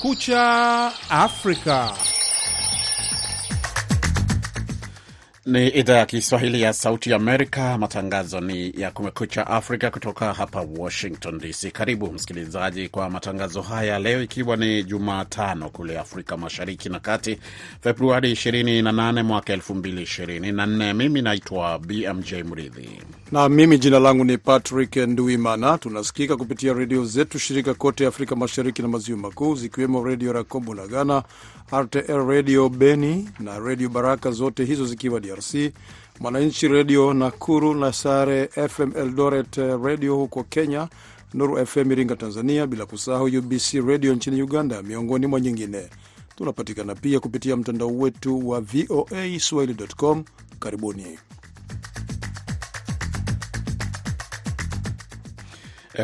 Kumekucha Afrika. Ni idhaa ya Kiswahili ya Sauti Amerika. Matangazo ni ya Kumekucha Afrika kutoka hapa Washington DC. Karibu msikilizaji kwa matangazo haya leo, ikiwa ni Jumatano kule Afrika Mashariki na Kati, Februari 28 mwaka 2024. Mimi naitwa BMJ Mridhi na mimi jina langu ni Patrick Nduimana. Tunasikika kupitia redio zetu shirika kote Afrika Mashariki na Maziwa Makuu, zikiwemo Redio Rakombo na Ghana, RTL Radio Beni na Redio Baraka, zote hizo zikiwa DRC, Mwananchi Redio Nakuru na Sare FM Eldoret Redio huko Kenya, Nuru FM Iringa Tanzania, bila kusahau UBC Redio nchini Uganda, miongoni mwa nyingine. Tunapatikana pia kupitia mtandao wetu wa VOA Swahili.com. Karibuni.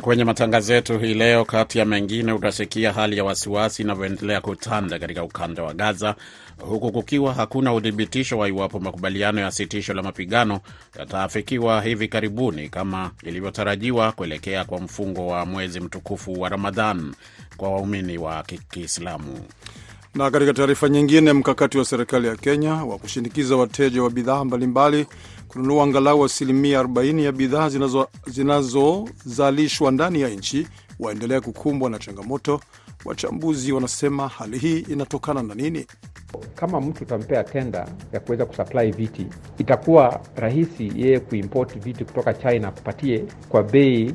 Kwenye matangazo yetu hii leo, kati ya mengine, utasikia hali ya wasiwasi inavyoendelea kutanda katika ukanda wa Gaza, huku kukiwa hakuna uthibitisho wa iwapo makubaliano ya sitisho la mapigano yataafikiwa hivi karibuni kama ilivyotarajiwa kuelekea kwa mfungo wa mwezi mtukufu wa Ramadhan kwa waumini wa Kiislamu. Na katika taarifa nyingine, mkakati wa serikali ya Kenya wa kushinikiza wateja wa bidhaa mbalimbali kununua angalau asilimia 40 ya bidhaa zinazozalishwa ndani ya nchi waendelea kukumbwa na changamoto. Wachambuzi wanasema hali hii inatokana na nini? Kama mtu utampea tenda ya kuweza kusupply viti, itakuwa rahisi yeye kuimport viti kutoka China kupatie kwa bei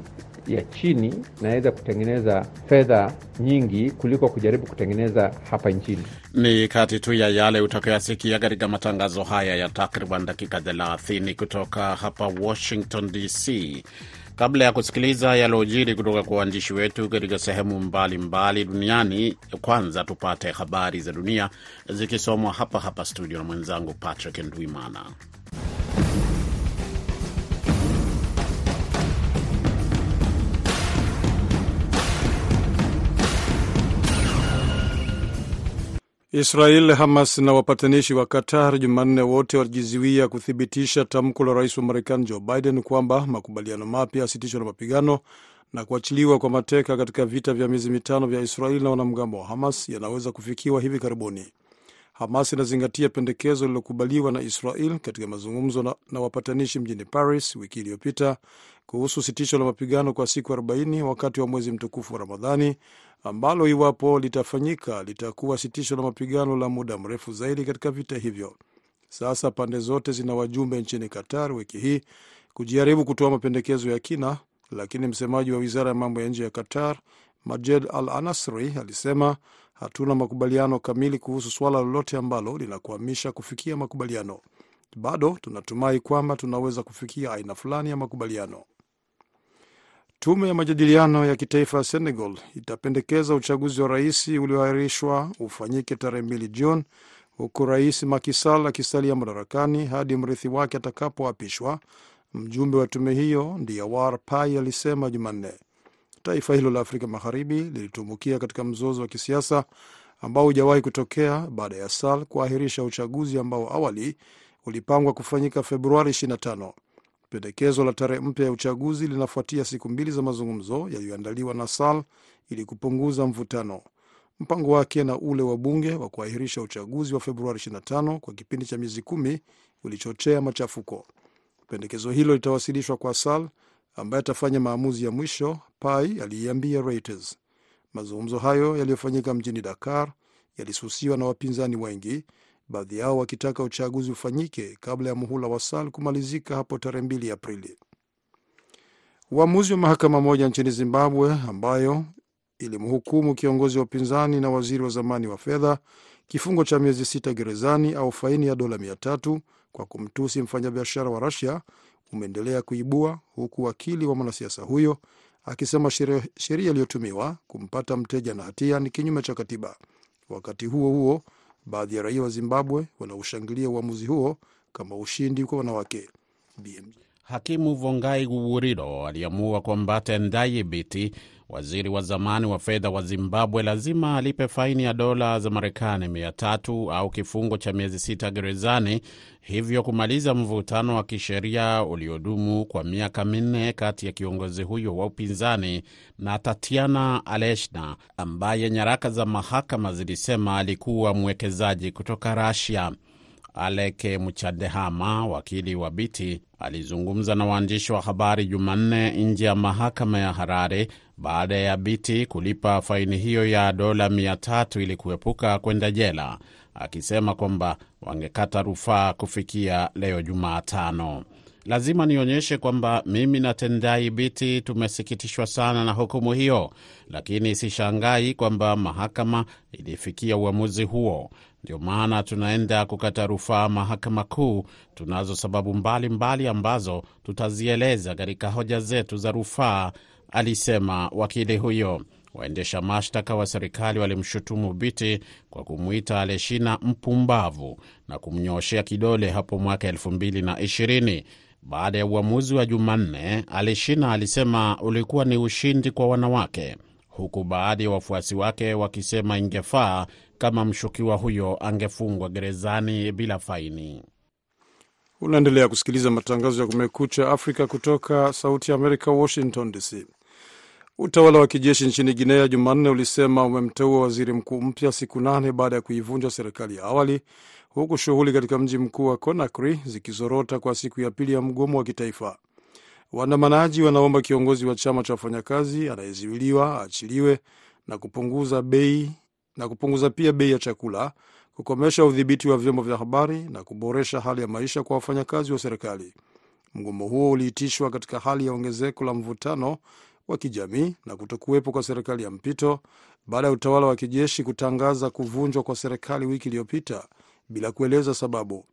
ya chini, naweza kutengeneza fedha nyingi kuliko kujaribu kutengeneza hapa nchini. Ni kati tu ya yale utakayoyasikia katika matangazo haya ya takriban dakika 30 kutoka hapa Washington DC. Kabla ya kusikiliza yaliyojiri kutoka kwa waandishi wetu katika sehemu mbalimbali mbali duniani, kwanza tupate habari za dunia zikisomwa hapa hapa studio na mwenzangu Patrick Ndwimana. Israel, Hamas na wapatanishi wa Qatar Jumanne wote walijizuia kuthibitisha tamko la rais wa Marekani Joe Biden kwamba makubaliano mapya ya sitisho la mapigano na kuachiliwa kwa mateka katika vita vya miezi mitano vya Israel na wanamgambo wa Hamas yanaweza kufikiwa hivi karibuni. Hamas inazingatia pendekezo lililokubaliwa na Israel katika mazungumzo na, na wapatanishi mjini Paris wiki iliyopita kuhusu sitisho la mapigano kwa siku 40 wakati wa mwezi mtukufu wa Ramadhani ambalo iwapo litafanyika litakuwa sitisho la mapigano la muda mrefu zaidi katika vita hivyo. Sasa pande zote zina wajumbe nchini Qatar wiki hii kujaribu kutoa mapendekezo ya kina, lakini msemaji wa wizara ya mambo ya nje ya Qatar Majed Al Anasri alisema hatuna makubaliano kamili kuhusu suala lolote ambalo linakwamisha kufikia makubaliano. Bado tunatumai kwamba tunaweza kufikia aina fulani ya makubaliano. Tume ya majadiliano ya kitaifa ya Senegal itapendekeza uchaguzi wa rais ulioahirishwa ufanyike tarehe mbili Juni, huku rais Macky Sall akisalia madarakani hadi mrithi wake atakapoapishwa. Mjumbe wa tume hiyo Diawar Pai alisema Jumanne taifa hilo la Afrika Magharibi lilitumbukia katika mzozo wa kisiasa ambao hujawahi kutokea baada ya Sall kuahirisha uchaguzi ambao awali ulipangwa kufanyika Februari 25. Pendekezo la tarehe mpya ya uchaguzi linafuatia siku mbili za mazungumzo yaliyoandaliwa na Sal ili kupunguza mvutano. Mpango wake na ule wa bunge wa kuahirisha uchaguzi wa Februari 25 kwa kipindi cha miezi kumi ulichochea machafuko. Pendekezo hilo litawasilishwa kwa Sal ambaye atafanya maamuzi ya mwisho, Pai aliiambia Reuters. Mazungumzo hayo yaliyofanyika mjini Dakar yalisusiwa na wapinzani wengi, baadhi yao wakitaka uchaguzi ufanyike kabla ya muhula wa Sal kumalizika hapo tarehe 2 Aprili. Uamuzi wa mahakama moja nchini Zimbabwe ambayo ilimhukumu kiongozi wa upinzani na waziri wa zamani wa fedha kifungo cha miezi sita gerezani au faini ya dola mia kwa kumtusi mfanyabiashara wa Rusia umeendelea kuibua huku wakili wa mwanasiasa huyo akisema sheria iliyotumiwa kumpata mteja na hatia ni kinyume cha katiba. Wakati huo huo, baadhi ya raia wa Zimbabwe wanaoshangilia uamuzi huo kama ushindi kwa wanawake. BMJ. Hakimu Vongai Guwuriro aliamua kwamba Tendai Biti, waziri wa zamani wa fedha wa Zimbabwe, lazima alipe faini ya dola za Marekani mia tatu au kifungo cha miezi sita gerezani, hivyo kumaliza mvutano wa kisheria uliodumu kwa miaka minne kati ya kiongozi huyo wa upinzani na Tatiana Aleshna ambaye nyaraka za mahakama zilisema alikuwa mwekezaji kutoka Rasia. Aleke Mchadehama, wakili wa Biti, alizungumza na waandishi wa habari Jumanne nje ya mahakama ya Harare baada ya Biti kulipa faini hiyo ya dola mia tatu ili kuepuka kwenda jela, akisema kwamba wangekata rufaa kufikia leo Jumatano. Lazima nionyeshe kwamba mimi na Tendai Biti tumesikitishwa sana na hukumu hiyo, lakini sishangai kwamba mahakama ilifikia uamuzi huo. Ndio maana tunaenda kukata rufaa mahakama kuu. Tunazo sababu mbalimbali mbali ambazo tutazieleza katika hoja zetu za rufaa, alisema wakili huyo. Waendesha mashtaka wa serikali walimshutumu Biti kwa kumwita Aleshina mpumbavu na kumnyooshea kidole hapo mwaka elfu mbili na ishirini. Baada ya uamuzi wa Jumanne, Alishina alisema ulikuwa ni ushindi kwa wanawake, huku baadhi ya wafuasi wake wakisema ingefaa kama mshukiwa huyo angefungwa gerezani bila faini. Unaendelea kusikiliza matangazo ya Kumekucha Afrika kutoka Sauti ya Amerika, Washington DC. Utawala wa kijeshi nchini Guinea Jumanne ulisema umemteua waziri mkuu mpya siku nane baada ya kuivunja serikali ya awali, huku shughuli katika mji mkuu wa Conakry zikizorota kwa siku ya pili ya mgomo wa kitaifa. Waandamanaji wanaomba kiongozi wa chama cha wafanyakazi anayezuiliwa aachiliwe na kupunguza bei na kupunguza pia bei ya chakula, kukomesha udhibiti wa vyombo vya habari na kuboresha hali ya maisha kwa wafanyakazi wa serikali. Mgomo huo uliitishwa katika hali ya ongezeko la mvutano wa kijamii na kutokuwepo kwa serikali ya mpito baada ya utawala wa kijeshi kutangaza kuvunjwa kwa serikali wiki iliyopita bila kueleza sababu.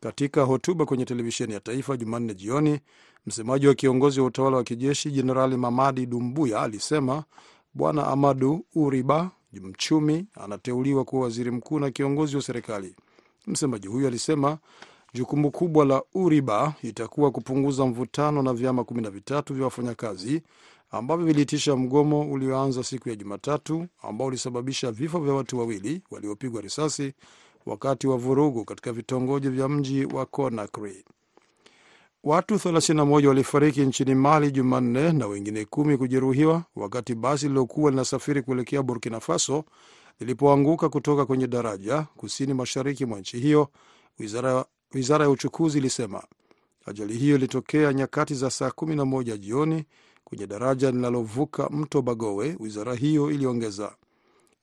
Katika hotuba kwenye televisheni ya taifa Jumanne jioni, msemaji wa kiongozi wa utawala wa kijeshi Jenerali Mamadi Dumbuya alisema Bwana Amadu Uriba mchumi anateuliwa kuwa waziri mkuu na kiongozi wa serikali. Msemaji huyo alisema jukumu kubwa la Uriba itakuwa kupunguza mvutano na vyama kumi na vitatu vya wafanyakazi ambavyo viliitisha mgomo ulioanza siku ya Jumatatu ambao ulisababisha vifo vya watu wawili waliopigwa risasi wakati wa vurugu katika vitongoji vya mji wa Conakry. Watu 31 walifariki nchini Mali Jumanne na wengine kumi kujeruhiwa wakati basi lililokuwa linasafiri kuelekea Burkina Faso lilipoanguka kutoka kwenye daraja kusini mashariki mwa nchi hiyo, wizara, wizara ya uchukuzi ilisema. Ajali hiyo ilitokea nyakati za saa 11 jioni kwenye daraja linalovuka mto Bagowe, wizara hiyo iliongeza.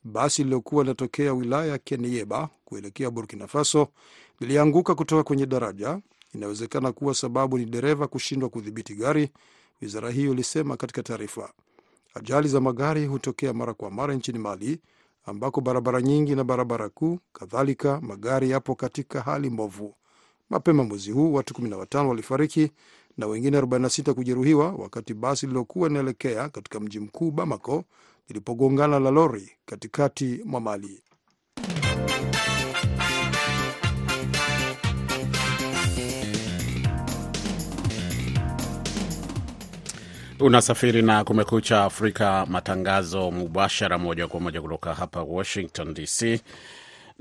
Basi lililokuwa linatokea wilaya ya Kenieba kuelekea Burkina Faso lilianguka kutoka kwenye daraja. Inawezekana kuwa sababu ni dereva kushindwa kudhibiti gari, wizara hiyo ilisema katika taarifa. Ajali za magari hutokea mara kwa mara nchini Mali, ambako barabara nyingi na barabara kuu kadhalika magari yapo katika hali mbovu. Mapema mwezi huu watu 15 walifariki na wengine 46 kujeruhiwa wakati basi lililokuwa linaelekea katika mji mkuu Bamako lilipogongana na lori katikati mwa Mali. Unasafiri na Kumekucha Afrika, matangazo mubashara moja kwa moja kutoka hapa Washington DC.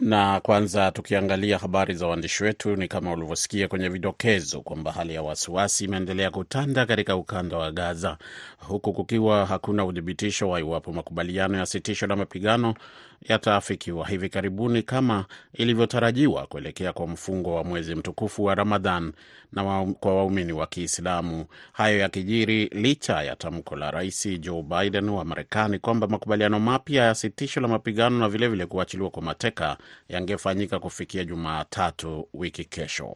Na kwanza tukiangalia habari za waandishi wetu, ni kama ulivyosikia kwenye vidokezo kwamba hali ya wasiwasi imeendelea kutanda katika ukanda wa Gaza, huku kukiwa hakuna uthibitisho wa iwapo makubaliano ya sitisho la mapigano yataafikiwa hivi karibuni kama ilivyotarajiwa kuelekea kwa mfungo wa mwezi mtukufu wa Ramadhan na wa, kwa waumini wa Kiislamu. Hayo yakijiri licha ya tamko la Rais Joe Biden wa Marekani kwamba makubaliano mapya ya sitisho la mapigano na vilevile kuachiliwa kwa mateka yangefanyika kufikia Jumatatu wiki kesho.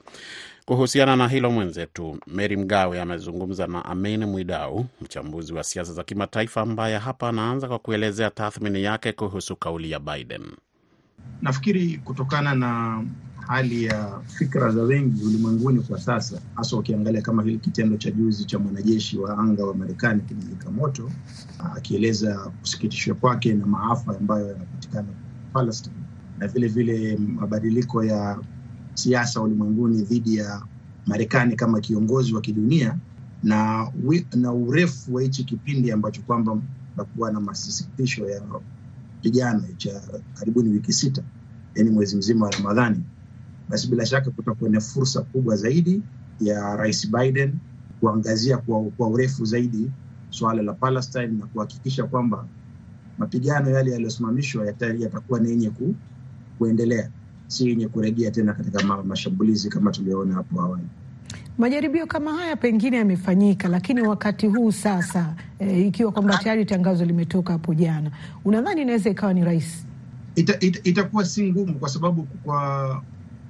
Kuhusiana na hilo, mwenzetu Meri Mgawe amezungumza na Amin Mwidau, mchambuzi wa siasa za kimataifa, ambaye hapa anaanza kwa kuelezea tathmini yake kuhusu kauli ya Biden. Nafikiri kutokana na hali ya fikra za wengi ulimwenguni kwa sasa, hasa ukiangalia kama hili kitendo cha juzi cha mwanajeshi wa anga wa Marekani kijizika moto, akieleza kusikitishwa kwake na maafa ambayo yanapatikana Palestine na vile vile mabadiliko ya siasa ulimwenguni dhidi ya Marekani kama kiongozi wa kidunia na, na urefu wa hichi kipindi ambacho kwamba takuwa na masisitisho ya vijana cha karibuni wiki sita, yani mwezi mzima wa Ramadhani, basi bila shaka kutakuwa na fursa kubwa zaidi ya Rais Biden kuangazia kwa, kwa urefu zaidi suala la Palestine na kuhakikisha kwamba mapigano yale yaliyosimamishwa yatakuwa ni yenye ku, kuendelea, si yenye kurejea tena katika mashambulizi kama tulioona hapo awali. Majaribio kama haya pengine yamefanyika, lakini wakati huu sasa e, ikiwa kwamba tayari tangazo limetoka hapo jana, unadhani inaweza ikawa ni rahisi? Ita, ita, itakuwa si ngumu kwa sababu kwa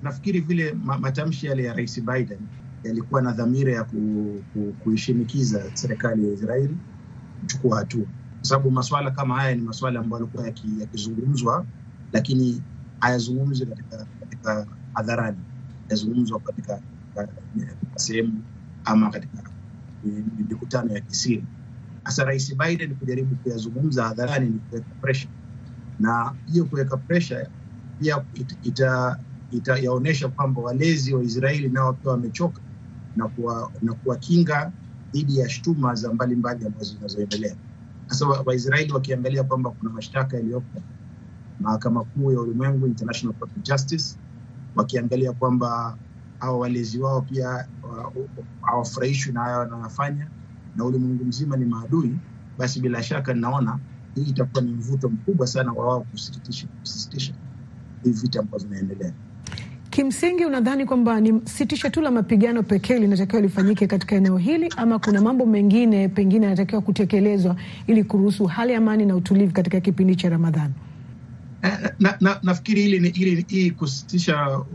nafikiri vile matamshi yale ya Rais Biden yalikuwa na dhamira ya ku, ku, kuishinikiza serikali ya Israeli kuchukua hatua, kwa sababu masuala kama haya ni masuala ambayo yalikuwa yakizungumzwa, lakini hayazungumzwi katika, hadharani, yazungumzwa katika sehemu ama katika mikutano ya kisiri. Hasa Rais Biden kujaribu kuyazungumza hadharani ni kuweka presha, na hiyo kuweka presha pia ita, ita kwamba walezi wa Israeli nao pia wamechoka na kuwakinga kuwa dhidi ya shtuma za mbalimbali ambazo zinazoendelea. Sasa Waisraeli wakiangalia kwamba kuna mashtaka yaliyopo mahakama kuu ya ulimwengu International Court of Justice, wakiangalia kwamba hawa walezi wao pia hawafurahishwi na haya wanayofanya na ulimwengu mzima ni maadui, basi bila shaka ninaona hii itakuwa ni mvuto mkubwa sana wa wao kusisitisha hii vita ambayo vinaendelea. Kimsingi, unadhani kwamba ni sitisho tu la mapigano pekee linatakiwa lifanyike katika eneo hili ama kuna mambo mengine pengine yanatakiwa kutekelezwa ili kuruhusu hali ya amani na utulivu katika kipindi cha Ramadhani? Na, na, nafikiri hili hili hii kusitisha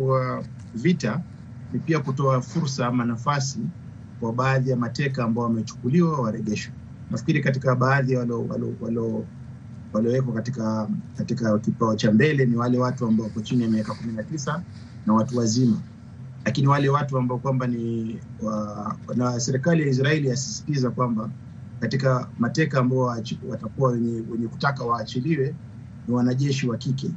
vita ni pia kutoa fursa ama nafasi kwa baadhi ya mateka ambao wamechukuliwa warejeshwe. Nafikiri katika baadhi waliowekwa katika katika kipao cha mbele ni wale watu ambao wako chini ya miaka kumi na tisa na watu wazima, lakini wale watu ambao kwamba ni wa, na serikali ya Israeli yasisitiza kwamba katika mateka ambao watakuwa wenye kutaka waachiliwe ni wanajeshi wa kike.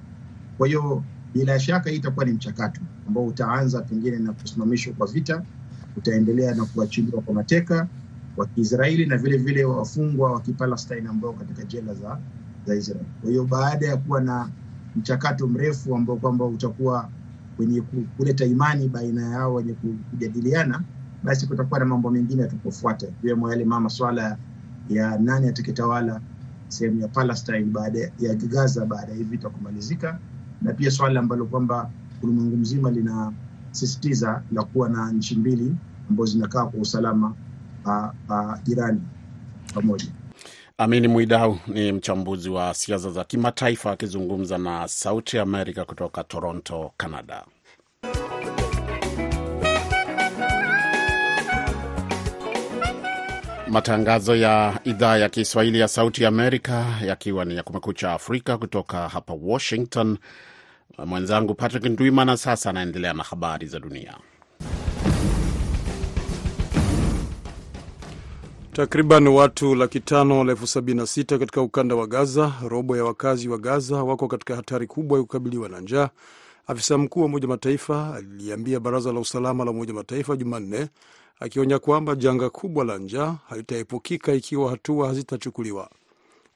Kwa hiyo bila shaka hii itakuwa ni mchakato ambao utaanza pengine na kusimamishwa kwa vita, utaendelea na kuachiliwa kwa mateka wa Kiisraeli na vile vile wafungwa wa Kipalestine ambao katika jela za, za Israeli. Kwa hiyo baada ya kuwa na mchakato mrefu ambao kwamba utakuwa wenye kuleta imani baina yao wenye kujadiliana, basi kutakuwa na mambo mengine yatakofuata, ikiwemo yale mama swala ya nani atakitawala sehemu ya Palestine baada ya Gaza baada ya vita kumalizika, na pia swala ambalo kwamba ulimwengu mzima linasisitiza la kuwa na nchi mbili ambazo zinakaa kwa usalama jirani pamoja. Amini Mwidau ni mchambuzi wa siasa za kimataifa akizungumza na Sauti Amerika kutoka Toronto, Canada. Matangazo ya idhaa ya Kiswahili ya Sauti Amerika yakiwa ni ya Kumekucha Afrika kutoka hapa Washington. Mwenzangu Patrick Ndwimana sasa anaendelea na habari za dunia. Takriban watu laki tano elfu sabini na sita katika ukanda wa Gaza, robo ya wakazi wa Gaza wako katika hatari kubwa ya kukabiliwa na njaa, afisa mkuu wa Umoja Mataifa aliliambia Baraza la Usalama la Umoja Mataifa Jumanne, akionya kwamba janga kubwa la njaa halitaepukika ikiwa hatua hazitachukuliwa.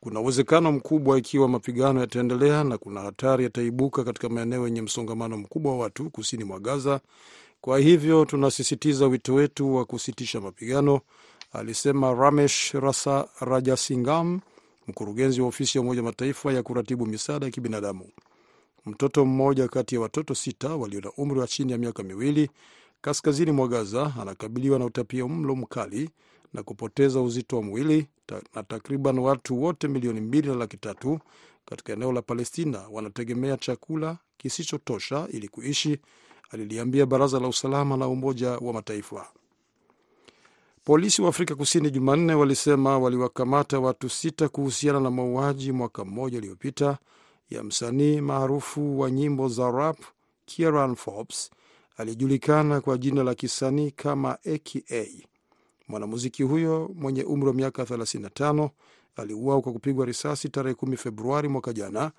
Kuna uwezekano mkubwa ikiwa mapigano yataendelea, na kuna hatari yataibuka katika maeneo yenye msongamano mkubwa wa watu kusini mwa Gaza. Kwa hivyo tunasisitiza wito wetu wa kusitisha mapigano, alisema Ramesh Rasa Rajasingam, mkurugenzi wa ofisi ya Umoja Mataifa ya kuratibu misaada ya kibinadamu. Mtoto mmoja kati ya watoto sita walio na umri wa chini ya miaka miwili kaskazini mwa Gaza anakabiliwa na utapia mlo mkali na kupoteza uzito wa mwili ta, na takriban watu wote milioni mbili na laki tatu katika eneo la Palestina wanategemea chakula kisichotosha ili kuishi, aliliambia Baraza la Usalama la Umoja wa Mataifa. Polisi wa Afrika Kusini Jumanne walisema waliwakamata watu sita kuhusiana na mauaji mwaka mmoja uliopita ya msanii maarufu wa nyimbo za rap Kieran Forbes aliyejulikana kwa jina la kisanii kama aka. Mwanamuziki huyo mwenye umri wa miaka 35 aliuawa kwa kupigwa risasi tarehe 10 Februari mwaka jana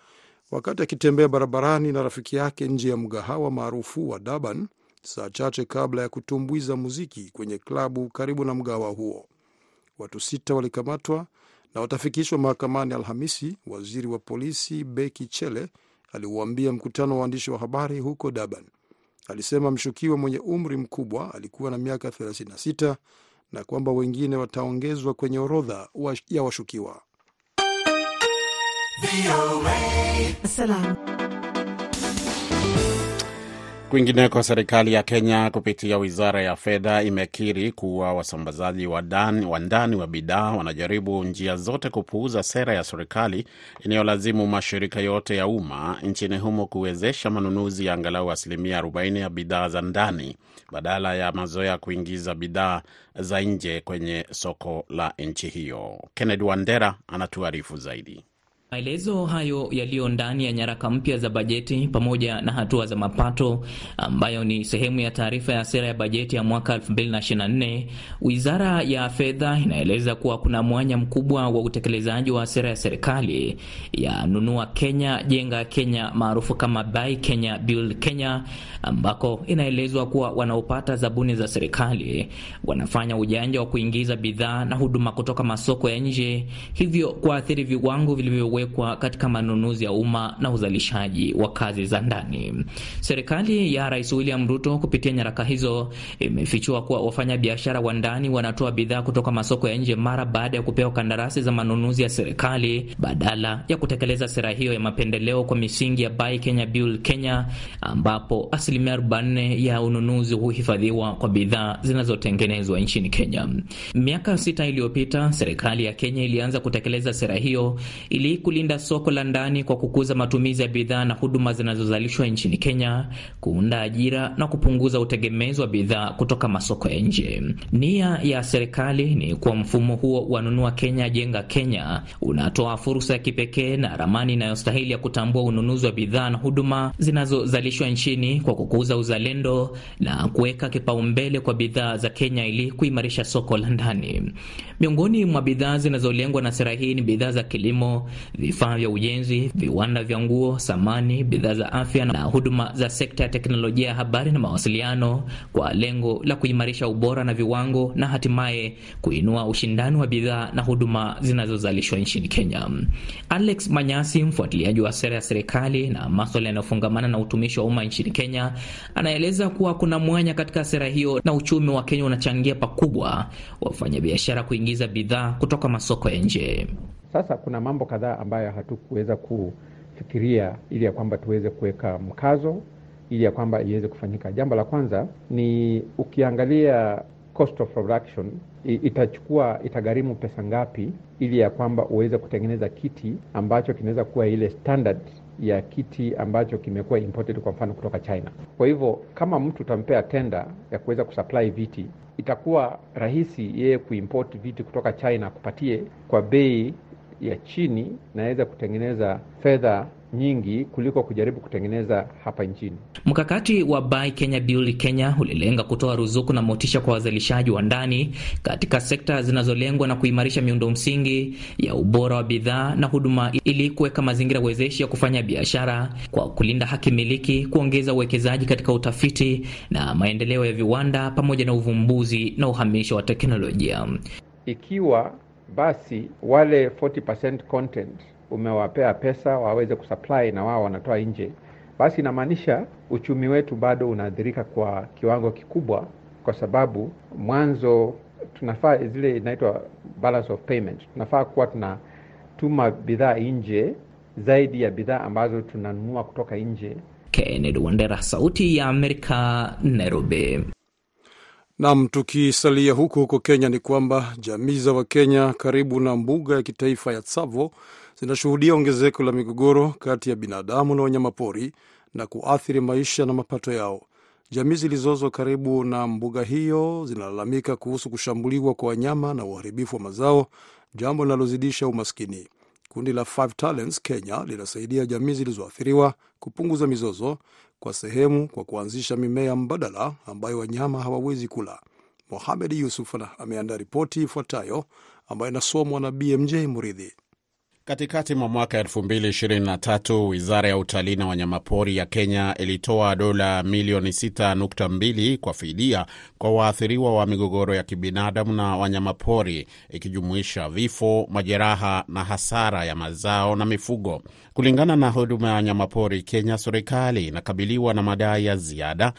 wakati akitembea barabarani na rafiki yake nje ya mgahawa maarufu wa Durban, saa chache kabla ya kutumbwiza muziki kwenye klabu karibu na mgahawa huo. Watu sita walikamatwa na watafikishwa mahakamani Alhamisi. Waziri wa polisi Beki Chele aliuambia mkutano wa waandishi wa habari huko Durban. Alisema mshukiwa mwenye umri mkubwa alikuwa na miaka 36 na kwamba wengine wataongezwa kwenye orodha ya washukiwa. Salam. Kwingineko, serikali ya Kenya kupitia wizara ya fedha imekiri kuwa wasambazaji wa ndani wa bidhaa wanajaribu njia zote kupuuza sera ya serikali inayolazimu mashirika yote ya umma nchini humo kuwezesha manunuzi ya angalau asilimia 40 ya bidhaa za ndani badala ya mazoea kuingiza bidhaa za nje kwenye soko la nchi hiyo. Kennedy Wandera anatuarifu zaidi. Maelezo hayo yaliyo ndani ya nyaraka mpya za bajeti pamoja na hatua za mapato ambayo ni sehemu ya taarifa ya sera ya bajeti ya mwaka 2024. Wizara ya Fedha inaeleza kuwa kuna mwanya mkubwa wa utekelezaji wa sera ya serikali ya nunua Kenya, jenga Kenya maarufu kama Buy Kenya Build Kenya, ambako inaelezwa kuwa wanaopata zabuni za serikali wanafanya ujanja wa kuingiza bidhaa na huduma kutoka masoko ya nje, hivyo kuathiri viwango vilivyo wekwa katika manunuzi ya umma na uzalishaji wa kazi za ndani. Serikali ya Rais William Ruto kupitia nyaraka hizo imefichua kuwa wafanyabiashara wa ndani wanatoa bidhaa kutoka masoko ya nje mara baada ya kupewa kandarasi za manunuzi ya serikali badala ya kutekeleza sera hiyo ya mapendeleo kwa misingi ya Buy Kenya Build Kenya, ambapo asilimia 40 ya ununuzi huhifadhiwa kwa bidhaa zinazotengenezwa nchini Kenya. Miaka sita iliyopita serikali ya Kenya ilianza kutekeleza sera hiyo ili kulinda soko la ndani kwa kukuza matumizi ya bidhaa na huduma zinazozalishwa nchini Kenya, kuunda ajira na kupunguza utegemezi wa bidhaa kutoka masoko ya nje. Nia ya serikali ni kuwa mfumo huo wa nunua Kenya jenga Kenya unatoa fursa ya kipekee na ramani inayostahili ya kutambua ununuzi wa bidhaa na huduma zinazozalishwa nchini kwa kukuza uzalendo na kuweka kipaumbele kwa bidhaa za Kenya ili kuimarisha soko la ndani. Miongoni mwa bidhaa zinazolengwa na sera hii ni bidhaa za kilimo vifaa vya ujenzi, viwanda vya nguo, samani, bidhaa za afya na huduma za sekta ya teknolojia ya habari na mawasiliano, kwa lengo la kuimarisha ubora na viwango na hatimaye kuinua ushindani wa bidhaa na huduma zinazozalishwa nchini Kenya. Alex Manyasi, mfuatiliaji wa sera ya serikali na maswala yanayofungamana na utumishi wa umma nchini Kenya, anaeleza kuwa kuna mwanya katika sera hiyo na uchumi wa Kenya unachangia pakubwa wafanyabiashara kuingiza bidhaa kutoka masoko ya nje. Sasa kuna mambo kadhaa ambayo hatukuweza kufikiria ili ya kwamba tuweze kuweka mkazo ili ya kwamba iweze kufanyika. Jambo la kwanza ni ukiangalia cost of production, itachukua itagharimu pesa ngapi ili ya kwamba uweze kutengeneza kiti ambacho kinaweza kuwa ile standard ya kiti ambacho kimekuwa imported kwa mfano kutoka China. Kwa hivyo kama mtu utampea tenda ya kuweza kusupply viti, itakuwa rahisi yeye kuimport viti kutoka China kupatie kwa bei ya chini naweza kutengeneza fedha nyingi kuliko kujaribu kutengeneza hapa nchini. Mkakati wa Buy Kenya Build Kenya ulilenga kutoa ruzuku na motisha kwa wazalishaji wa ndani katika sekta zinazolengwa na kuimarisha miundo msingi ya ubora wa bidhaa na huduma ili kuweka mazingira wezeshi ya kufanya biashara kwa kulinda haki miliki, kuongeza uwekezaji katika utafiti na maendeleo ya viwanda pamoja na uvumbuzi na uhamisho wa teknolojia. Ikiwa basi wale 40% content umewapea pesa waweze kusupply na wao wanatoa nje, basi inamaanisha uchumi wetu bado unaathirika kwa kiwango kikubwa, kwa sababu mwanzo tunafaa zile inaitwa balance of payment, tunafaa kuwa tunatuma bidhaa nje zaidi ya bidhaa ambazo tunanunua kutoka nje. Kennedy Wandera, Sauti ya Amerika, Nairobi. Nam, tukisalia huko huko Kenya ni kwamba jamii za Wakenya karibu na mbuga ya kitaifa ya Tsavo zinashuhudia ongezeko la migogoro kati ya binadamu na wanyamapori na kuathiri maisha na mapato yao. Jamii zilizozo karibu na mbuga hiyo zinalalamika kuhusu kushambuliwa kwa wanyama na uharibifu wa mazao, jambo linalozidisha umaskini. Kundi la Five Talents Kenya linasaidia jamii zilizoathiriwa kupunguza mizozo kwa sehemu kwa kuanzisha mimea mbadala ambayo wanyama hawawezi kula. Mohamed Yusuf ameandaa ripoti ifuatayo ambayo inasomwa na BMJ Muridhi. Katikati mwa mwaka 2023 wizara ya utalii na wanyamapori ya Kenya ilitoa dola milioni 6.2 kwa fidia kwa waathiriwa wa migogoro ya kibinadamu na wanyamapori, ikijumuisha vifo, majeraha na hasara ya mazao na mifugo. Kulingana na huduma ya wanyamapori Kenya, serikali inakabiliwa na madai ya ziada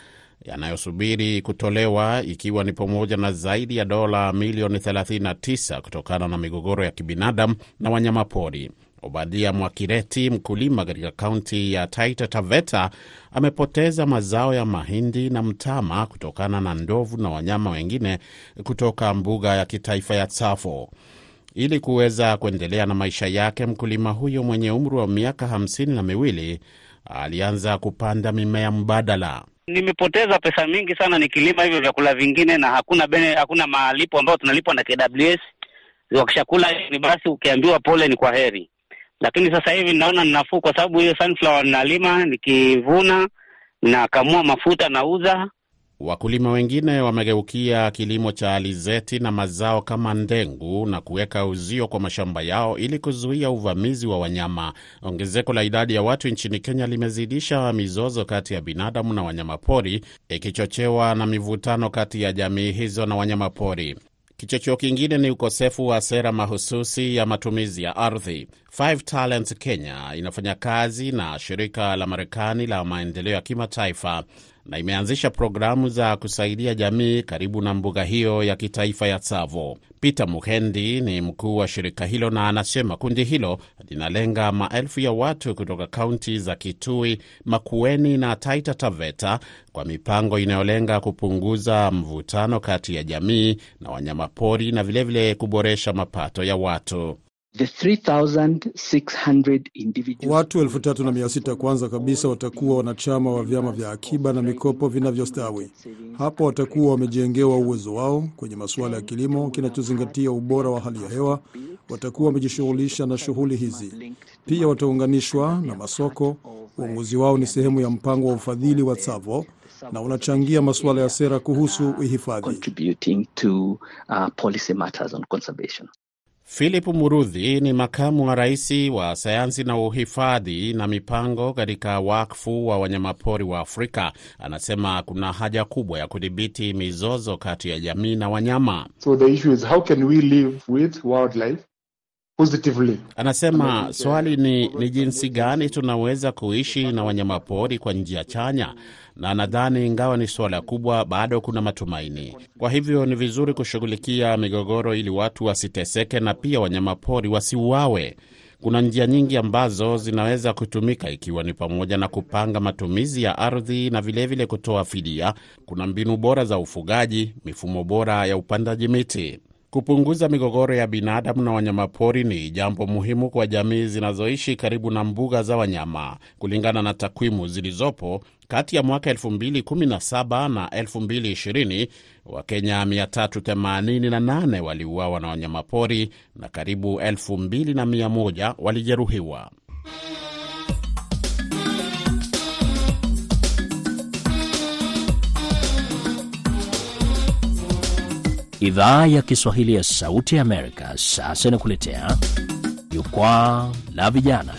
yanayosubiri kutolewa ikiwa ni pamoja na zaidi ya dola milioni 39 kutokana na migogoro ya kibinadamu na wanyamapori. Obadia Mwakireti, mkulima katika kaunti ya Taita Taveta, amepoteza mazao ya mahindi na mtama kutokana na ndovu na wanyama wengine kutoka mbuga ya kitaifa ya Tsavo. Ili kuweza kuendelea na maisha yake, mkulima huyo mwenye umri wa miaka hamsini na miwili alianza kupanda mimea mbadala. Nimepoteza pesa mingi sana nikilima hivyo vyakula vingine, na hakuna bene, hakuna malipo ambayo tunalipwa na KWS. Wakishakula ni basi, ukiambiwa pole ni kwa heri. Lakini sasa hivi naona ninafuu, kwa sababu hiyo sunflower ninalima, nikivuna nakamua mafuta nauza. Wakulima wengine wamegeukia kilimo cha alizeti na mazao kama ndengu na kuweka uzio kwa mashamba yao ili kuzuia uvamizi wa wanyama. Ongezeko la idadi ya watu nchini Kenya limezidisha mizozo kati ya binadamu na wanyamapori, ikichochewa na mivutano kati ya jamii hizo na wanyamapori. Kichocheo kingine ni ukosefu wa sera mahususi ya matumizi ya ardhi. Five Talents Kenya inafanya kazi na shirika la Marekani la maendeleo ya kimataifa na imeanzisha programu za kusaidia jamii karibu na mbuga hiyo ya kitaifa ya Tsavo. Peter Muhendi ni mkuu wa shirika hilo na anasema kundi hilo linalenga maelfu ya watu kutoka kaunti za Kitui, Makueni na Taita Taveta kwa mipango inayolenga kupunguza mvutano kati ya jamii na wanyamapori na vilevile vile kuboresha mapato ya watu. The 3,600 individuals... Watu elfu tatu na mia sita kwanza kabisa watakuwa wanachama wa vyama vya akiba na mikopo vinavyostawi. Hapo watakuwa wamejengewa uwezo wao kwenye masuala ya kilimo kinachozingatia ubora wa hali ya hewa. Watakuwa wamejishughulisha na shughuli hizi, pia wataunganishwa na masoko. Uongozi wao ni sehemu ya mpango wa ufadhili wa SAVO na unachangia masuala ya sera kuhusu uhifadhi. Philip Murudhi ni makamu wa rais wa sayansi na uhifadhi na mipango katika wakfu wa wanyamapori wa Afrika. Anasema kuna haja kubwa ya kudhibiti mizozo kati ya jamii na wanyama. So the issue is how can we live with wildlife positively? Anasema swali ni, ni jinsi gani tunaweza kuishi na wanyamapori kwa njia chanya na nadhani ingawa ni suala kubwa, bado kuna matumaini. Kwa hivyo ni vizuri kushughulikia migogoro ili watu wasiteseke na pia wanyamapori wasiuawe. Kuna njia nyingi ambazo zinaweza kutumika, ikiwa ni pamoja na kupanga matumizi ya ardhi na vilevile kutoa fidia. Kuna mbinu bora za ufugaji, mifumo bora ya upandaji miti. Kupunguza migogoro ya binadamu na wanyamapori ni jambo muhimu kwa jamii zinazoishi karibu na mbuga za wanyama. Kulingana na takwimu zilizopo, kati ya mwaka 2017 na 2020 Wakenya 388 waliuawa na wanyamapori na karibu 2100 walijeruhiwa. Idhaa ya Kiswahili ya Sauti ya Amerika sasa inakuletea jukwaa la vijana.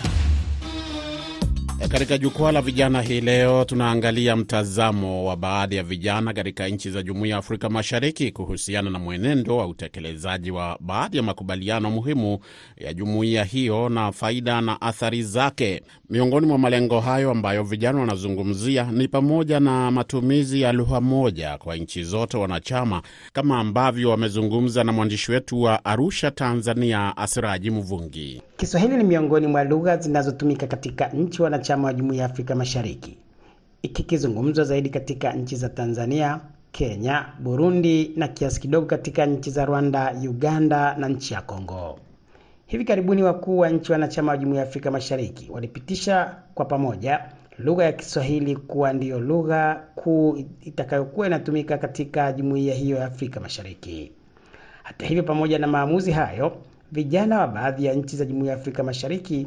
Katika jukwaa la vijana hii leo tunaangalia mtazamo wa baadhi ya vijana katika nchi za Jumuiya ya Afrika Mashariki kuhusiana na mwenendo wa utekelezaji wa baadhi ya makubaliano muhimu ya jumuiya hiyo na faida na athari zake. Miongoni mwa malengo hayo ambayo vijana wanazungumzia ni pamoja na matumizi ya lugha moja kwa nchi zote wanachama, kama ambavyo wamezungumza na mwandishi wetu wa Arusha, Tanzania, Asiraji Mvungi. Kiswahili ni miongoni mwa lugha zinazotumika katika nchi wanachama wa Jumuiya ya Afrika Mashariki, ikikizungumzwa zaidi katika nchi za Tanzania, Kenya, Burundi na kiasi kidogo katika nchi za Rwanda, Uganda na nchi ya Kongo. Hivi karibuni wakuu wa nchi wanachama wa Jumuiya ya Afrika Mashariki walipitisha kwa pamoja lugha ya Kiswahili kuwa ndiyo lugha kuu itakayokuwa inatumika katika jumuiya hiyo ya Afrika Mashariki. Hata hivyo, pamoja na maamuzi hayo, vijana wa baadhi ya nchi za Jumuiya ya Afrika Mashariki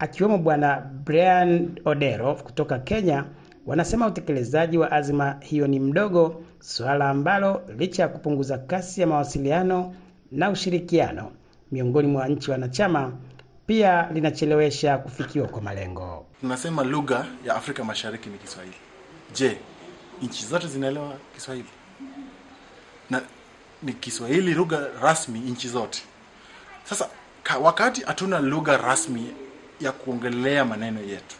akiwemo Bwana Brian Odero kutoka Kenya wanasema utekelezaji wa azma hiyo ni mdogo, suala ambalo licha ya kupunguza kasi ya mawasiliano na ushirikiano miongoni mwa nchi wanachama pia linachelewesha kufikiwa kwa malengo. Tunasema lugha ya Afrika Mashariki ni Kiswahili. Je, nchi zote zinaelewa Kiswahili? Na ni Kiswahili lugha rasmi nchi zote. Sasa wakati hatuna lugha rasmi ya kuongelea maneno yetu,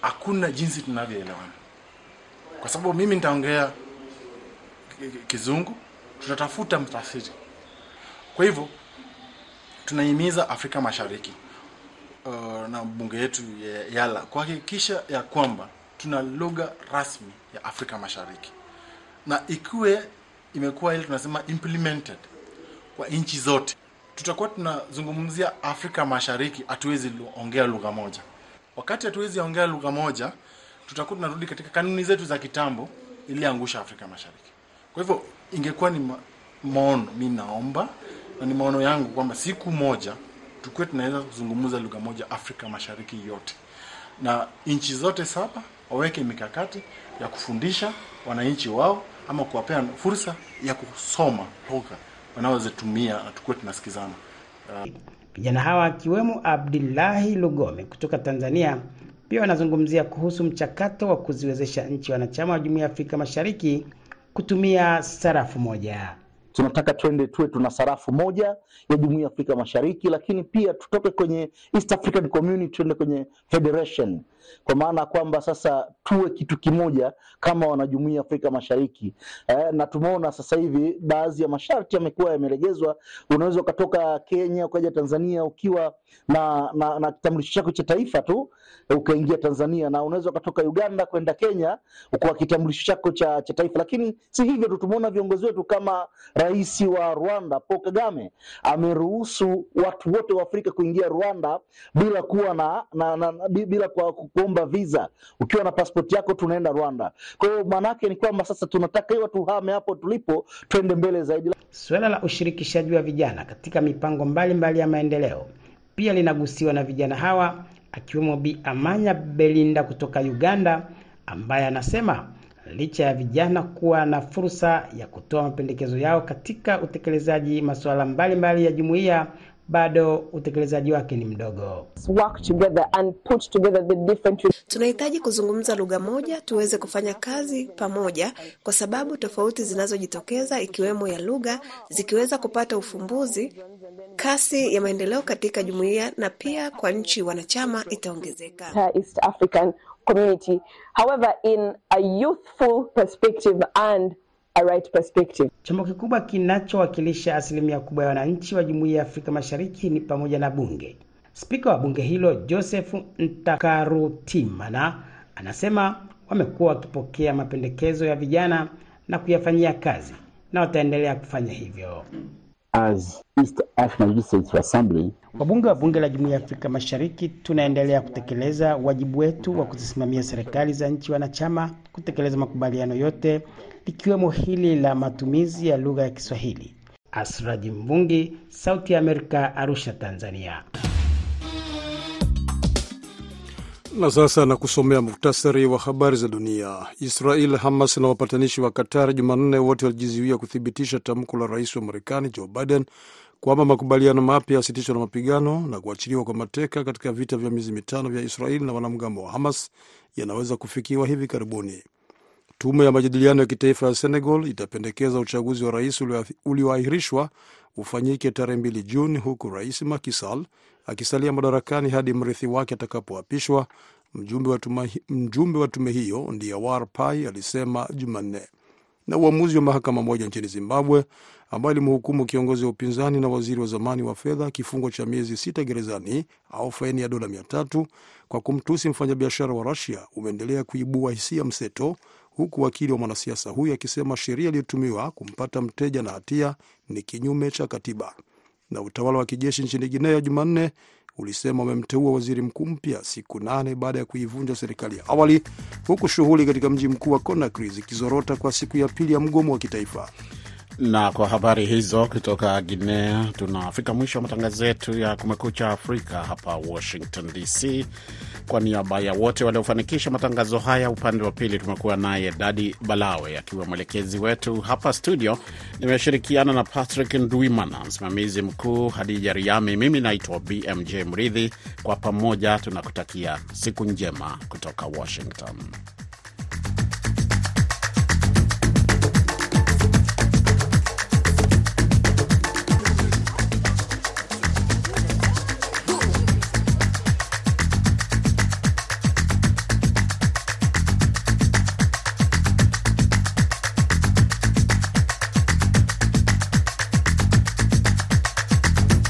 hakuna jinsi tunavyoelewana, kwa sababu mimi nitaongea Kizungu, tutatafuta mtafsiri. Kwa hivyo tunahimiza Afrika Mashariki uh, na bunge yetu ya Yala kuhakikisha ya kwamba tuna lugha rasmi ya Afrika Mashariki, na ikiwe imekuwa ile tunasema implemented kwa nchi zote, tutakuwa tunazungumzia Afrika Mashariki, hatuwezi ongea lugha moja. Wakati hatuwezi ongea lugha moja, tutakuwa tunarudi katika kanuni zetu za kitambo iliangusha Afrika Mashariki. Kwa hivyo ingekuwa ni maono, mi naomba na ni maono yangu kwamba siku moja tukuwe tunaweza kuzungumza lugha moja Afrika Mashariki yote, na nchi zote saba waweke mikakati ya kufundisha wananchi wao ama kuwapea fursa ya kusoma lugha wanaozitumia na tukuwe tunasikizana. Vijana uh, hawa akiwemo Abdullahi Lugome kutoka Tanzania pia wanazungumzia kuhusu mchakato wa kuziwezesha nchi wanachama wa Jumuiya ya Afrika Mashariki kutumia sarafu moja. Tunataka twende tuwe tuna sarafu moja ya Jumuiya ya Afrika Mashariki, lakini pia tutoke kwenye East African Community tuende kwenye Federation, kwa maana kwamba sasa tuwe kitu kimoja kama wanajumuiya Afrika Mashariki. Eh, na tumeona sasa hivi baadhi ya masharti yamekuwa yamelegezwa. Unaweza ukatoka Kenya ukaja Tanzania ukiwa na na, na kitambulisho chako cha taifa tu ukaingia Tanzania, na unaweza ukatoka Uganda kwenda Kenya kwa kitambulisho chako cha, cha taifa. Lakini si hivyo tu, tumeona viongozi wetu kama Rais wa Rwanda Paul Kagame ameruhusu watu wote wa Afrika kuingia Rwanda bila kuwa na, na, na bila kwa kuomba visa. Ukiwa na pasipoti yako tunaenda Rwanda. Kwa hiyo maana yake ni kwamba sasa tunataka hiyo tuhame hapo tulipo, twende mbele zaidi. Suala la ushirikishaji wa vijana katika mipango mbalimbali mbali ya maendeleo pia linagusiwa na vijana hawa, akiwemo Bi Amanya Belinda kutoka Uganda, ambaye anasema licha ya vijana kuwa na fursa ya kutoa mapendekezo yao katika utekelezaji masuala mbalimbali ya jumuiya, bado utekelezaji wake ni mdogo. Tunahitaji kuzungumza lugha moja, tuweze kufanya kazi pamoja, kwa sababu tofauti zinazojitokeza ikiwemo ya lugha zikiweza kupata ufumbuzi, kasi ya maendeleo katika jumuiya na pia kwa nchi wanachama itaongezeka. East African community however in a youthful perspective and a right perspective. Chombo kikubwa kinachowakilisha asilimia kubwa ya wananchi wa Jumuiya ya Afrika Mashariki ni pamoja na bunge. Spika wa bunge hilo Joseph Ntakarutimana anasema wamekuwa wakipokea mapendekezo ya vijana na kuyafanyia kazi na wataendelea kufanya hivyo. As East African Legislative Assembly, wabunge wa bunge la Jumuiya ya Afrika Mashariki tunaendelea kutekeleza wajibu wetu wa kuzisimamia serikali za nchi wanachama kutekeleza makubaliano yote likiwemo hili la matumizi ya lugha ya Kiswahili. Asraji Mvungi, Sauti ya Amerika, Arusha, Tanzania. Na sasa na kusomea muktasari wa habari za dunia. Israel, Hamas na wapatanishi wa Qatar Jumanne wote walijizuia kuthibitisha tamko la rais wa Marekani Joe Biden kwamba makubaliano mapya ya sitisho la mapigano na kuachiliwa kwa mateka katika vita vya miezi mitano vya Israel na wanamgambo wa Hamas yanaweza kufikiwa hivi karibuni. Tume ya majadiliano ya kitaifa ya Senegal itapendekeza uchaguzi wa rais ulioahirishwa ufanyike tarehe mbili Juni, huku rais Macky Sall akisalia madarakani hadi mrithi wake atakapoapishwa. Mjumbe wa tume, hiyo Ndiawar Pai alisema Jumanne. Na uamuzi wa mahakama moja nchini Zimbabwe ambayo ilimhukumu kiongozi wa upinzani na waziri wa zamani wa fedha kifungo cha miezi sita gerezani au faini ya dola mia tatu kwa kumtusi mfanyabiashara wa Rusia umeendelea kuibua hisia mseto, huku wakili wa mwanasiasa huyo akisema sheria iliyotumiwa kumpata mteja na hatia ni kinyume cha katiba. Na utawala wa kijeshi nchini Guinea Jumanne ulisema wamemteua waziri mkuu mpya siku nane baada ya kuivunja serikali ya awali, huku shughuli katika mji mkuu wa Conakry zikizorota kwa siku ya pili ya mgomo wa kitaifa. Na kwa habari hizo kutoka Guinea, tunafika mwisho wa matangazo yetu ya Kumekucha Afrika hapa Washington DC. Kwa niaba ya wote waliofanikisha matangazo haya, upande wa pili tumekuwa naye Dadi Balawe akiwa mwelekezi wetu hapa studio. Nimeshirikiana na Patrick Ndwimana, msimamizi mkuu Hadija Riami. Mimi naitwa BMJ Mridhi. Kwa pamoja tunakutakia siku njema kutoka Washington.